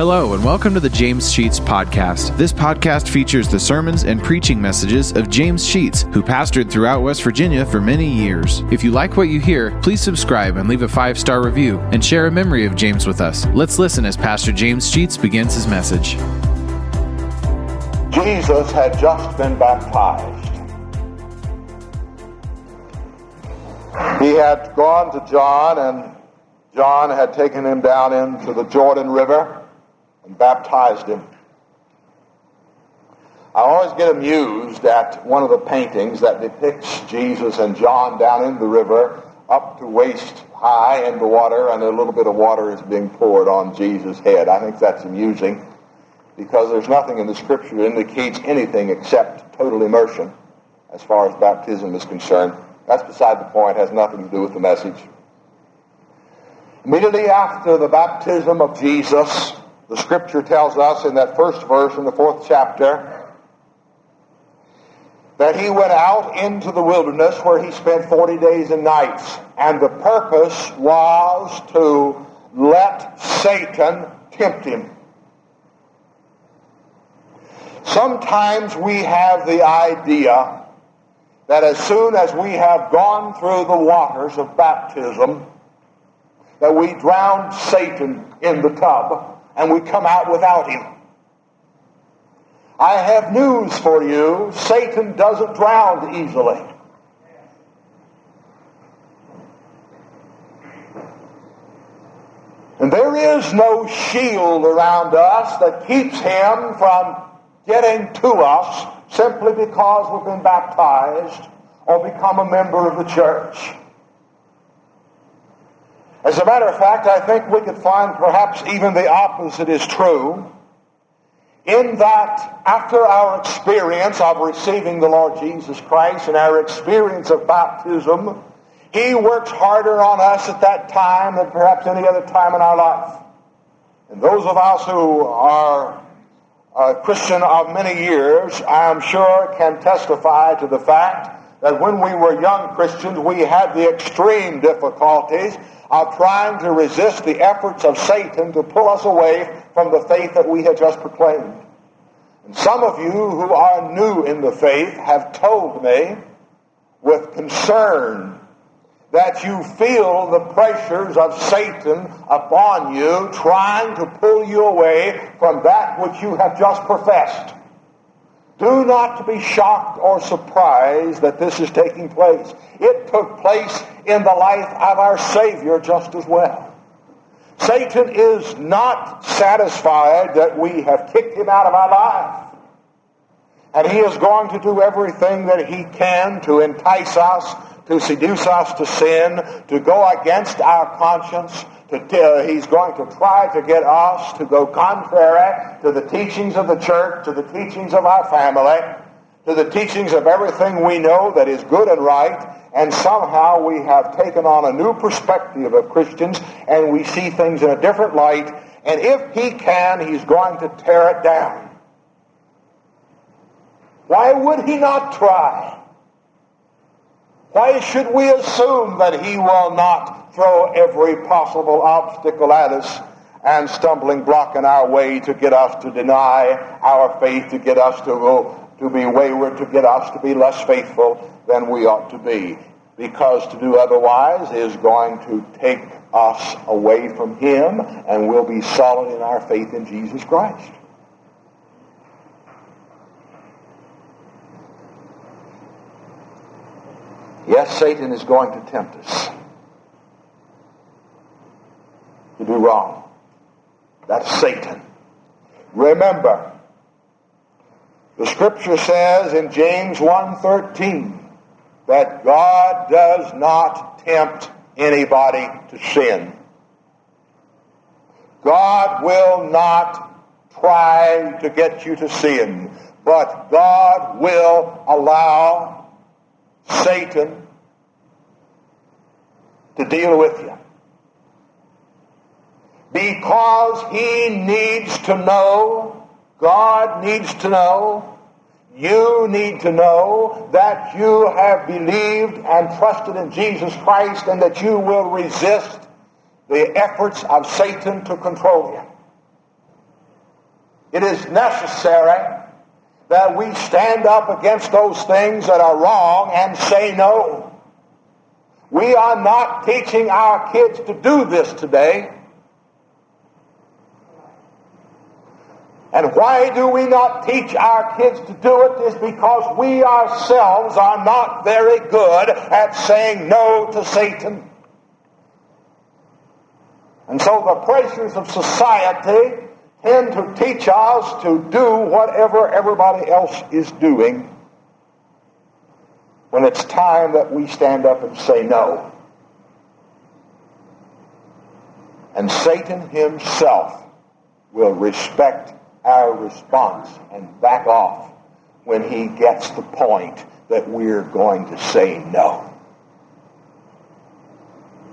Hello, and welcome to the James Sheets Podcast. This podcast features the sermons and preaching messages of James Sheets, who pastored throughout West Virginia for many years. If you like what you hear, please subscribe and leave a five star review and share a memory of James with us. Let's listen as Pastor James Sheets begins his message. Jesus had just been baptized. He had gone to John, and John had taken him down into the Jordan River and baptized him. I always get amused at one of the paintings that depicts Jesus and John down in the river up to waist high in the water and a little bit of water is being poured on Jesus' head. I think that's amusing because there's nothing in the scripture that indicates anything except total immersion as far as baptism is concerned. That's beside the point, has nothing to do with the message. Immediately after the baptism of Jesus, the scripture tells us in that first verse in the fourth chapter that he went out into the wilderness where he spent 40 days and nights. And the purpose was to let Satan tempt him. Sometimes we have the idea that as soon as we have gone through the waters of baptism, that we drown Satan in the tub and we come out without him. I have news for you. Satan doesn't drown easily. And there is no shield around us that keeps him from getting to us simply because we've been baptized or become a member of the church. As a matter of fact, I think we could find perhaps even the opposite is true. In that, after our experience of receiving the Lord Jesus Christ and our experience of baptism, He works harder on us at that time than perhaps any other time in our life. And those of us who are a Christian of many years, I am sure, can testify to the fact that when we were young Christians, we had the extreme difficulties of trying to resist the efforts of Satan to pull us away from the faith that we had just proclaimed. And some of you who are new in the faith have told me with concern that you feel the pressures of Satan upon you trying to pull you away from that which you have just professed. Do not be shocked or surprised that this is taking place. It took place in the life of our Savior just as well. Satan is not satisfied that we have kicked him out of our life. And he is going to do everything that he can to entice us, to seduce us to sin, to go against our conscience, to, uh, he's going to try to get us to go contrary to the teachings of the church, to the teachings of our family, to the teachings of everything we know that is good and right, and somehow we have taken on a new perspective of Christians and we see things in a different light, and if he can, he's going to tear it down. Why would he not try? Why should we assume that he will not throw every possible obstacle at us and stumbling block in our way to get us to deny our faith, to get us to go, to be wayward, to get us to be less faithful than we ought to be? Because to do otherwise is going to take us away from him and we'll be solid in our faith in Jesus Christ. Yes, Satan is going to tempt us to do wrong. That's Satan. Remember, the scripture says in James 1.13 that God does not tempt anybody to sin. God will not try to get you to sin, but God will allow Satan to deal with you. Because he needs to know, God needs to know, you need to know that you have believed and trusted in Jesus Christ and that you will resist the efforts of Satan to control you. it is necessary that we stand up against those things that are wrong and say no. We are not teaching our kids to do this today. And why do we not teach our kids to do it is because we ourselves are not very good at saying no to Satan. And so the pressures of society tend to teach us to do whatever everybody else is doing when it's time that we stand up and say no. And Satan himself will respect our response and back off when he gets the point that we're going to say no.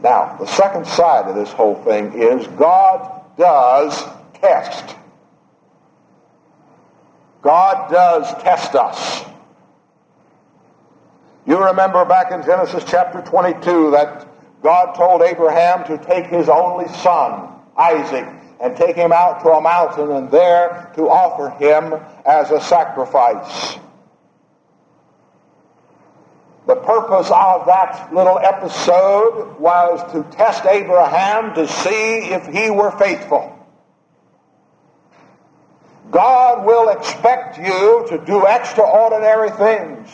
Now, the second side of this whole thing is God does test. God does test us. You remember back in Genesis chapter 22 that God told Abraham to take his only son, Isaac, and take him out to a mountain and there to offer him as a sacrifice. The purpose of that little episode was to test Abraham to see if he were faithful. God will expect you to do extraordinary things,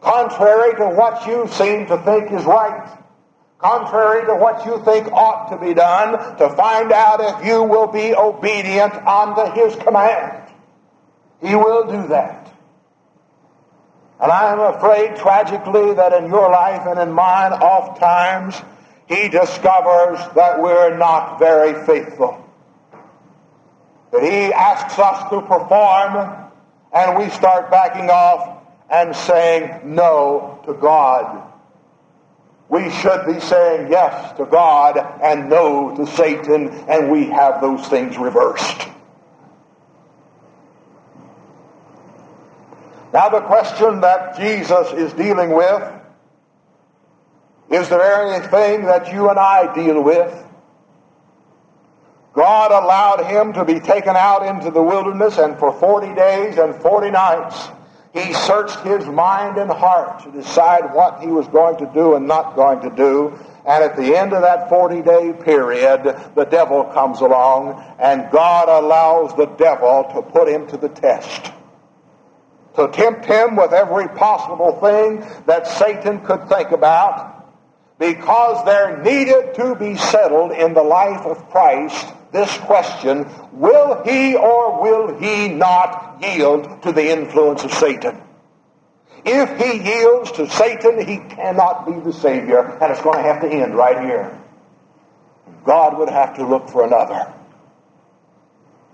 contrary to what you seem to think is right contrary to what you think ought to be done, to find out if you will be obedient unto his command. He will do that. And I am afraid tragically that in your life and in mine oft times he discovers that we're not very faithful. That he asks us to perform and we start backing off and saying no to God we should be saying yes to God and no to Satan, and we have those things reversed. Now, the question that Jesus is dealing with is the very thing that you and I deal with. God allowed him to be taken out into the wilderness, and for 40 days and 40 nights, he searched his mind and heart to decide what he was going to do and not going to do. And at the end of that 40 day period, the devil comes along and God allows the devil to put him to the test. To tempt him with every possible thing that Satan could think about because there needed to be settled in the life of Christ this question, will he or will he not yield to the influence of Satan? If he yields to Satan, he cannot be the Savior, and it's going to have to end right here. God would have to look for another.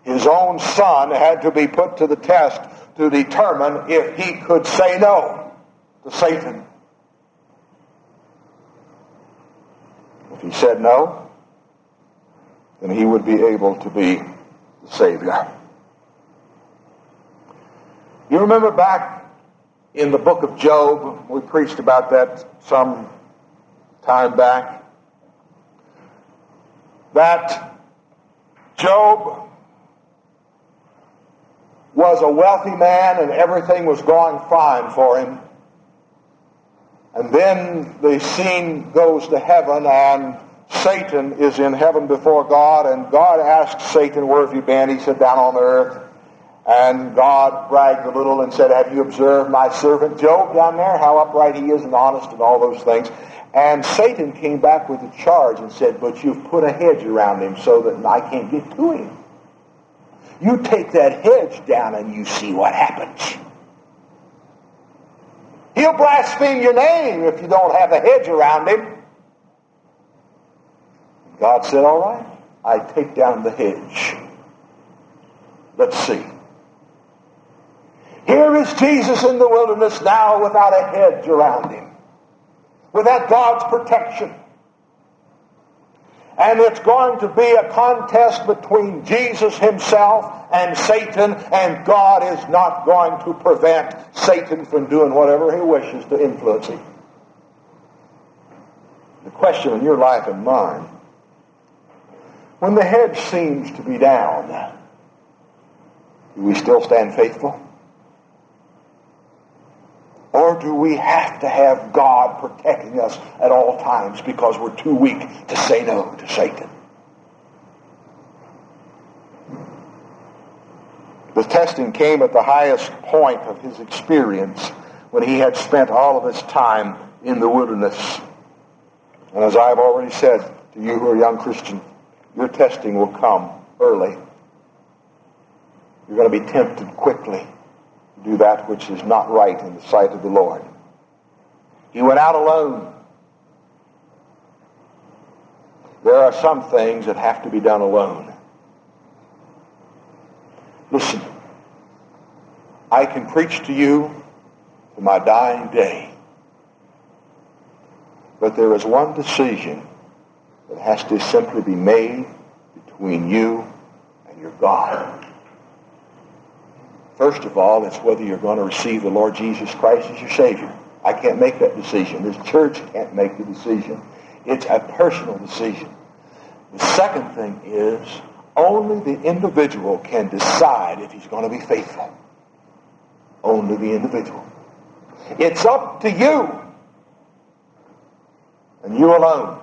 His own son had to be put to the test to determine if he could say no to Satan. He said no, then he would be able to be the Savior. You remember back in the book of Job, we preached about that some time back, that Job was a wealthy man and everything was going fine for him. And then the scene goes to heaven and Satan is in heaven before God and God asks Satan, where have you been? He said, down on earth. And God bragged a little and said, have you observed my servant Job down there? How upright he is and honest and all those things. And Satan came back with a charge and said, but you've put a hedge around him so that I can't get to him. You take that hedge down and you see what happens. Blaspheme your name if you don't have a hedge around him. God said, All right, I take down the hedge. Let's see. Here is Jesus in the wilderness now without a hedge around him, without God's protection. And it's going to be a contest between Jesus himself and Satan, and God is not going to prevent Satan from doing whatever he wishes to influence him. The question in your life and mine, when the head seems to be down, Do we still stand faithful? Or do we have to have God protecting us at all times because we're too weak to say no to Satan? The testing came at the highest point of his experience when he had spent all of his time in the wilderness. And as I've already said to you who are young Christians, your testing will come early. You're going to be tempted quickly do that which is not right in the sight of the Lord. He went out alone. There are some things that have to be done alone. Listen, I can preach to you to my dying day, but there is one decision that has to simply be made between you and your God. First of all, it's whether you're going to receive the Lord Jesus Christ as your Savior. I can't make that decision. This church can't make the decision. It's a personal decision. The second thing is only the individual can decide if he's going to be faithful. Only the individual. It's up to you and you alone.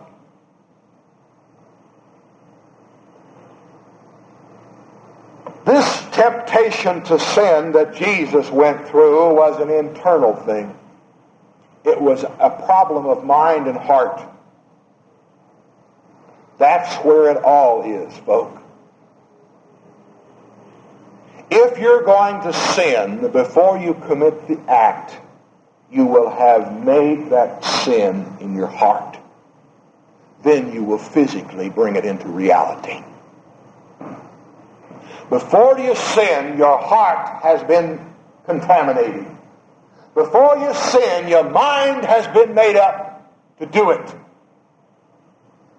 This temptation to sin that Jesus went through was an internal thing. It was a problem of mind and heart. That's where it all is, folks. If you're going to sin before you commit the act, you will have made that sin in your heart. Then you will physically bring it into reality. Before you sin, your heart has been contaminated. Before you sin, your mind has been made up to do it.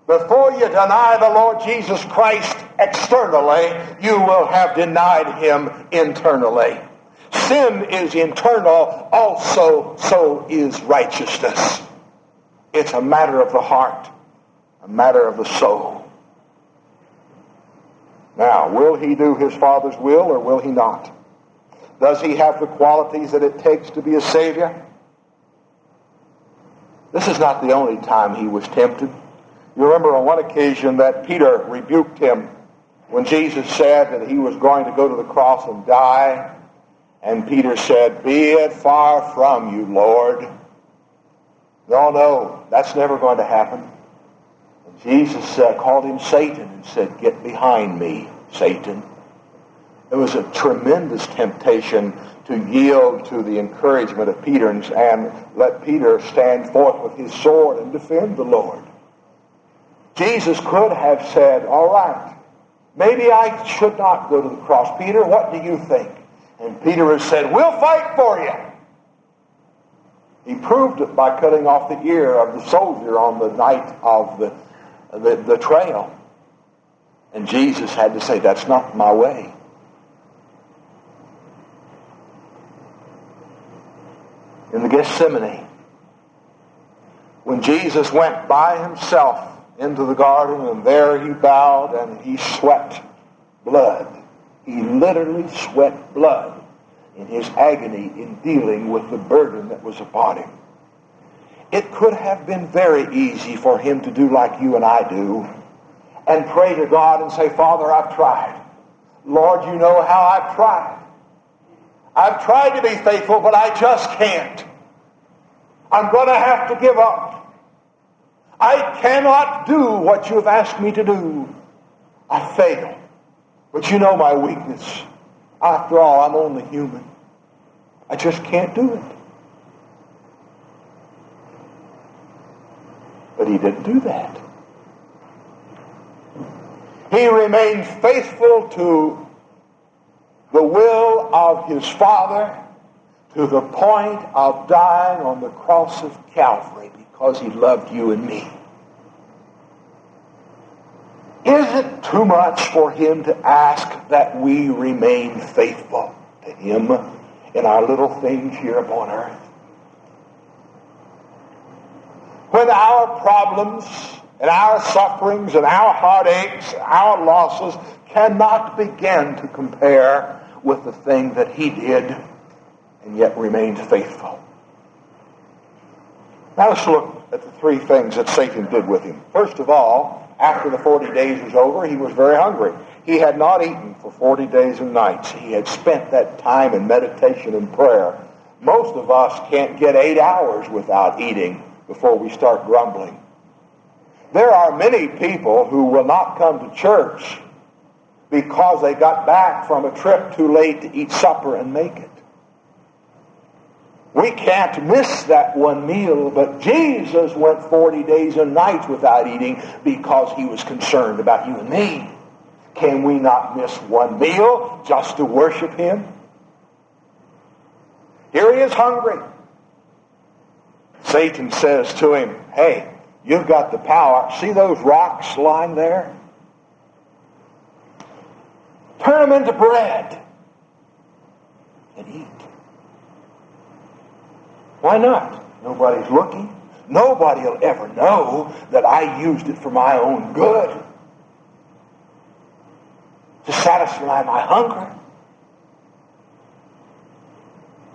Before you deny the Lord Jesus Christ externally, you will have denied him internally. Sin is internal, also so is righteousness. It's a matter of the heart, a matter of the soul. Now, will he do his Father's will or will he not? Does he have the qualities that it takes to be a Savior? This is not the only time he was tempted. You remember on one occasion that Peter rebuked him when Jesus said that he was going to go to the cross and die. And Peter said, Be it far from you, Lord. No, no, that's never going to happen. Jesus uh, called him Satan and said, Get behind me, Satan. It was a tremendous temptation to yield to the encouragement of Peter and, let Peter stand forth with his sword and defend the Lord. Jesus could have said, All right, maybe I should not go to the cross. Peter, what do you think? And Peter has said, We'll fight for you. He proved it by cutting off the ear of the soldier on the night of the the, the trail. And Jesus had to say, That's not my way. In the Gethsemane, when Jesus went by himself into the garden and there he bowed and he sweat blood. He literally sweat blood in his agony in dealing with the burden that was upon him. It could have been very easy for him to do like you and I do and pray to God and say, Father, I've tried. Lord, you know how I've tried. I've tried to be faithful, but I just can't. I'm going to have to give up. I cannot do what you've asked me to do. I fail. But you know my weakness. After all, I'm only human. I just can't do it. But he didn't do that. He remained faithful to the will of his Father to the point of dying on the cross of Calvary because he loved you and me. Is it too much for him to ask that we remain faithful to him in our little things here upon earth? When our problems and our sufferings and our heartaches, our losses cannot begin to compare with the thing that he did and yet remained faithful. Now let's look at the three things that Satan did with him. First of all, after the 40 days was over, he was very hungry. He had not eaten for 40 days and nights. He had spent that time in meditation and prayer. Most of us can't get eight hours without eating before we start grumbling. There are many people who will not come to church because they got back from a trip too late to eat supper and make it. We can't miss that one meal, but Jesus went 40 days and nights without eating because he was concerned about you and me. Can we not miss one meal just to worship him? Here he is hungry. Satan says to him, Hey, you've got the power. See those rocks lying there? Turn them into bread and eat. Why not? Nobody's looking. Nobody will ever know that I used it for my own good. To satisfy my hunger.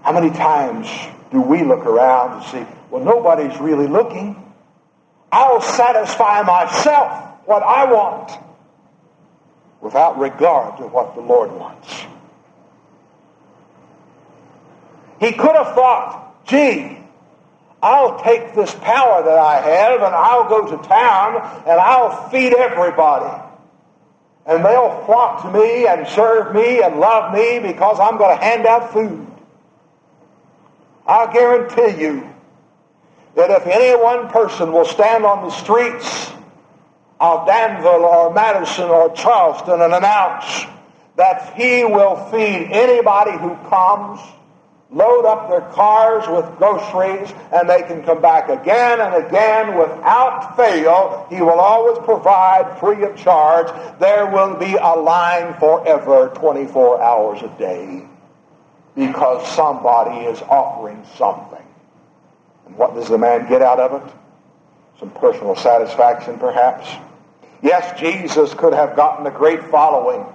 How many times do we look around and see, well, nobody's really looking. I'll satisfy myself what I want without regard to what the Lord wants. He could have thought, gee, I'll take this power that I have and I'll go to town and I'll feed everybody. And they'll flock to me and serve me and love me because I'm going to hand out food. I'll guarantee you that if any one person will stand on the streets of Danville or Madison or Charleston and announce that he will feed anybody who comes, load up their cars with groceries, and they can come back again and again without fail. He will always provide free of charge. There will be a line forever, 24 hours a day, because somebody is offering something. And what does the man get out of it? Some personal satisfaction, perhaps. Yes, Jesus could have gotten a great following.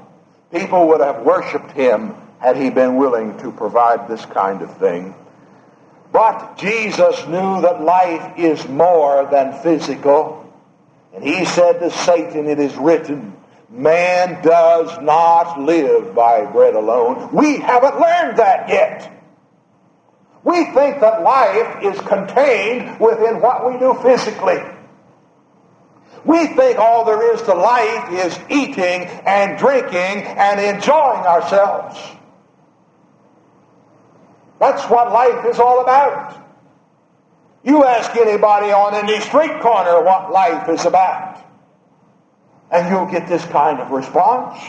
People would have worshiped him had he been willing to provide this kind of thing. But Jesus knew that life is more than physical. And he said to Satan, it is written, man does not live by bread alone. We haven't learned that yet. We think that life is contained within what we do physically. We think all there is to life is eating and drinking and enjoying ourselves. That's what life is all about. You ask anybody on any street corner what life is about, and you'll get this kind of response.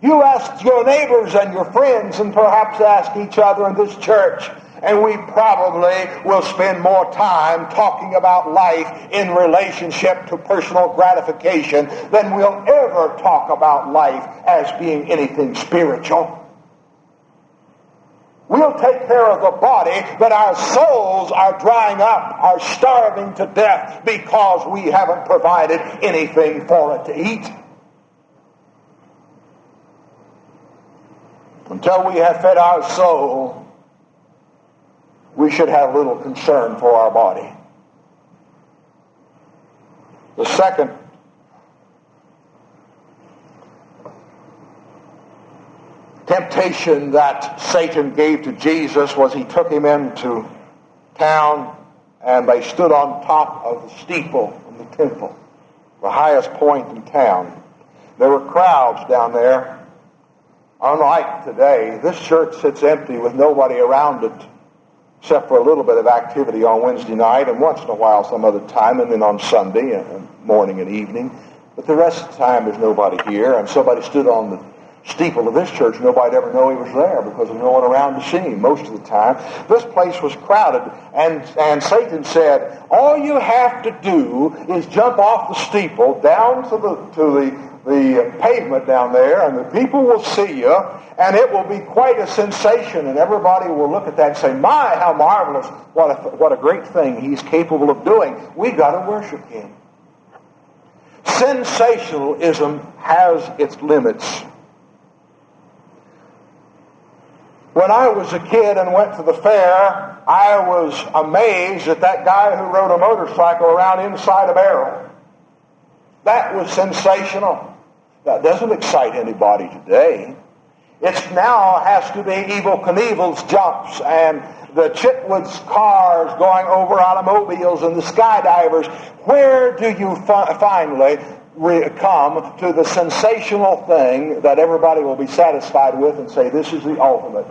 You ask your neighbors and your friends, and perhaps ask each other in this church, and we probably will spend more time talking about life in relationship to personal gratification than we'll ever talk about life as being anything spiritual. We'll take care of the body, but our souls are drying up, are starving to death because we haven't provided anything for it to eat. Until we have fed our soul, we should have little concern for our body. The second temptation that Satan gave to Jesus was he took him into town and they stood on top of the steeple in the temple, the highest point in town. There were crowds down there. Unlike today, this church sits empty with nobody around it except for a little bit of activity on Wednesday night and once in a while some other time, and then on Sunday, and morning and evening. But the rest of the time there's nobody here, and somebody stood on the steeple of this church, nobody'd ever know he was there because there's no one around to see him most of the time. This place was crowded, and, and Satan said, all you have to do is jump off the steeple down to the, to the, the pavement down there, and the people will see you, and it will be quite a sensation, and everybody will look at that and say, my, how marvelous, what a, what a great thing he's capable of doing. we got to worship him. Sensationalism has its limits. When I was a kid and went to the fair, I was amazed at that guy who rode a motorcycle around inside a barrel. That was sensational. That doesn't excite anybody today. It now has to be Evel Knievel's jumps and the Chitwood's cars going over automobiles and the skydivers. Where do you fi- finally re- come to the sensational thing that everybody will be satisfied with and say, this is the ultimate?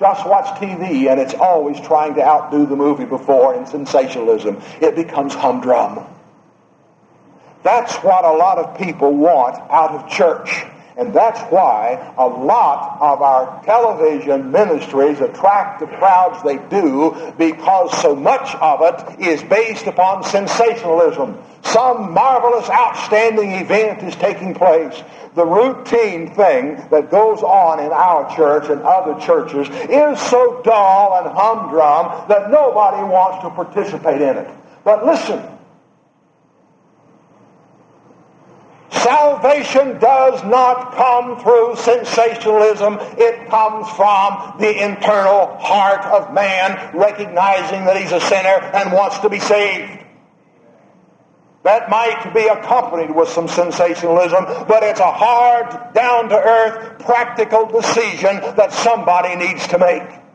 Just watch TV and it's always trying to outdo the movie before in sensationalism. It becomes humdrum. That's what a lot of people want out of church. And that's why a lot of our television ministries attract the crowds they do because so much of it is based upon sensationalism. Some marvelous, outstanding event is taking place. The routine thing that goes on in our church and other churches is so dull and humdrum that nobody wants to participate in it. But listen, Salvation does not come through sensationalism. It comes from the internal heart of man recognizing that he's a sinner and wants to be saved. That might be accompanied with some sensationalism, but it's a hard, down-to-earth, practical decision that somebody needs to make.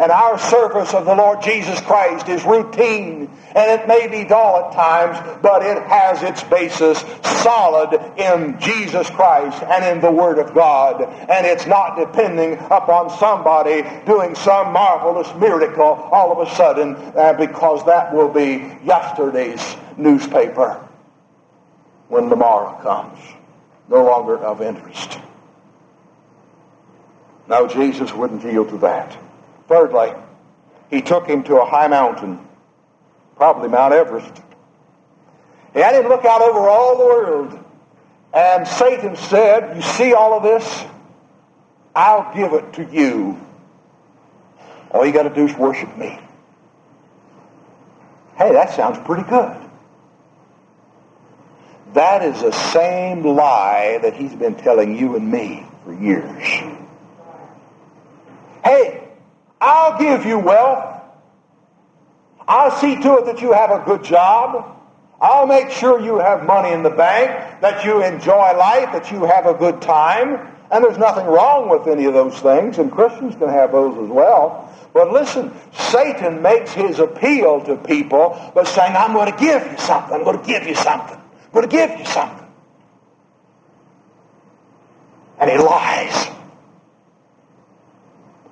And our service of the Lord Jesus Christ is routine, and it may be dull at times, but it has its basis solid in Jesus Christ and in the Word of God. And it's not depending upon somebody doing some marvelous miracle all of a sudden, uh, because that will be yesterday's newspaper when tomorrow comes. No longer of interest. No, Jesus wouldn't yield to that. Thirdly, he took him to a high mountain, probably Mount Everest. He had him look out over all the world. And Satan said, You see all of this? I'll give it to you. All you got to do is worship me. Hey, that sounds pretty good. That is the same lie that he's been telling you and me for years. Hey, I'll give you wealth. I'll see to it that you have a good job. I'll make sure you have money in the bank, that you enjoy life, that you have a good time. And there's nothing wrong with any of those things, and Christians can have those as well. But listen, Satan makes his appeal to people by saying, I'm going to give you something. I'm going to give you something. I'm going to give you something. And he lies.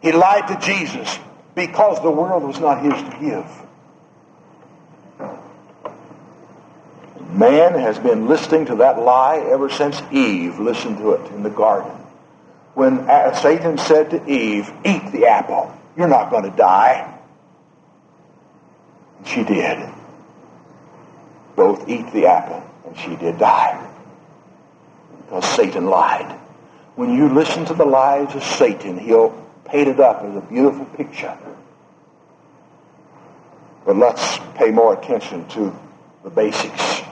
He lied to Jesus because the world was not his to give. Man has been listening to that lie ever since Eve listened to it in the garden. When Satan said to Eve, Eat the apple, you're not going to die. And she did. Both eat the apple, and she did die. Because Satan lied. When you listen to the lies of Satan, he'll paint it up as a beautiful picture. But let's pay more attention to the basics.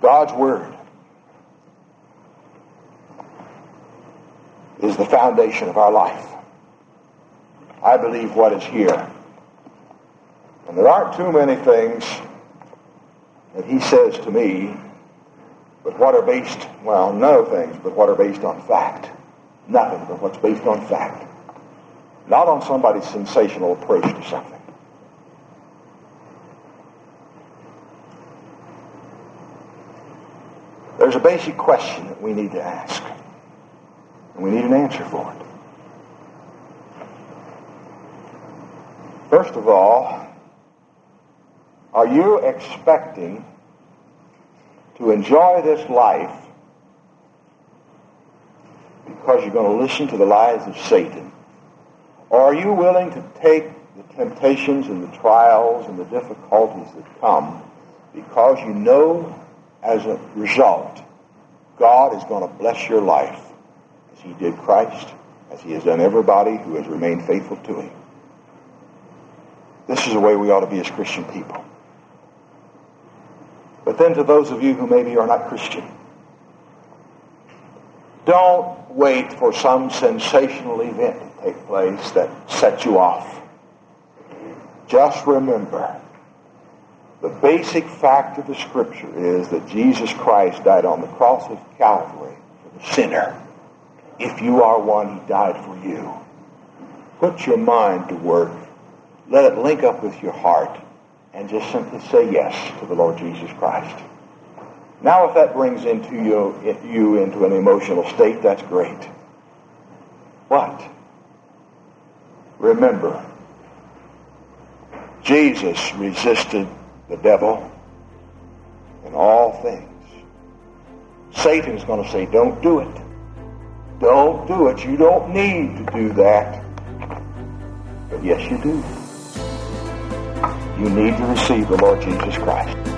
God's Word is the foundation of our life. I believe what is here. And there aren't too many things that he says to me, but what are based, well, no things, but what are based on fact. Nothing but what's based on fact. Not on somebody's sensational approach to something. There's a basic question that we need to ask. And we need an answer for it. First of all, are you expecting to enjoy this life because you're going to listen to the lies of Satan? Or are you willing to take the temptations and the trials and the difficulties that come because you know as a result God is going to bless your life as he did Christ, as he has done everybody who has remained faithful to him. This is the way we ought to be as Christian people. But then to those of you who maybe are not Christian, Don't wait for some sensational event to take place that sets you off. Just remember the basic fact of the Scripture is that Jesus Christ died on the cross of Calvary for the sinner. If you are one, he died for you. Put your mind to work. Let it link up with your heart and just simply say yes to the Lord Jesus Christ. Now, if that brings into you, you into an emotional state, that's great. But remember, Jesus resisted the devil in all things. Satan's going to say, don't do it. Don't do it. You don't need to do that. But yes, you do. You need to receive the Lord Jesus Christ.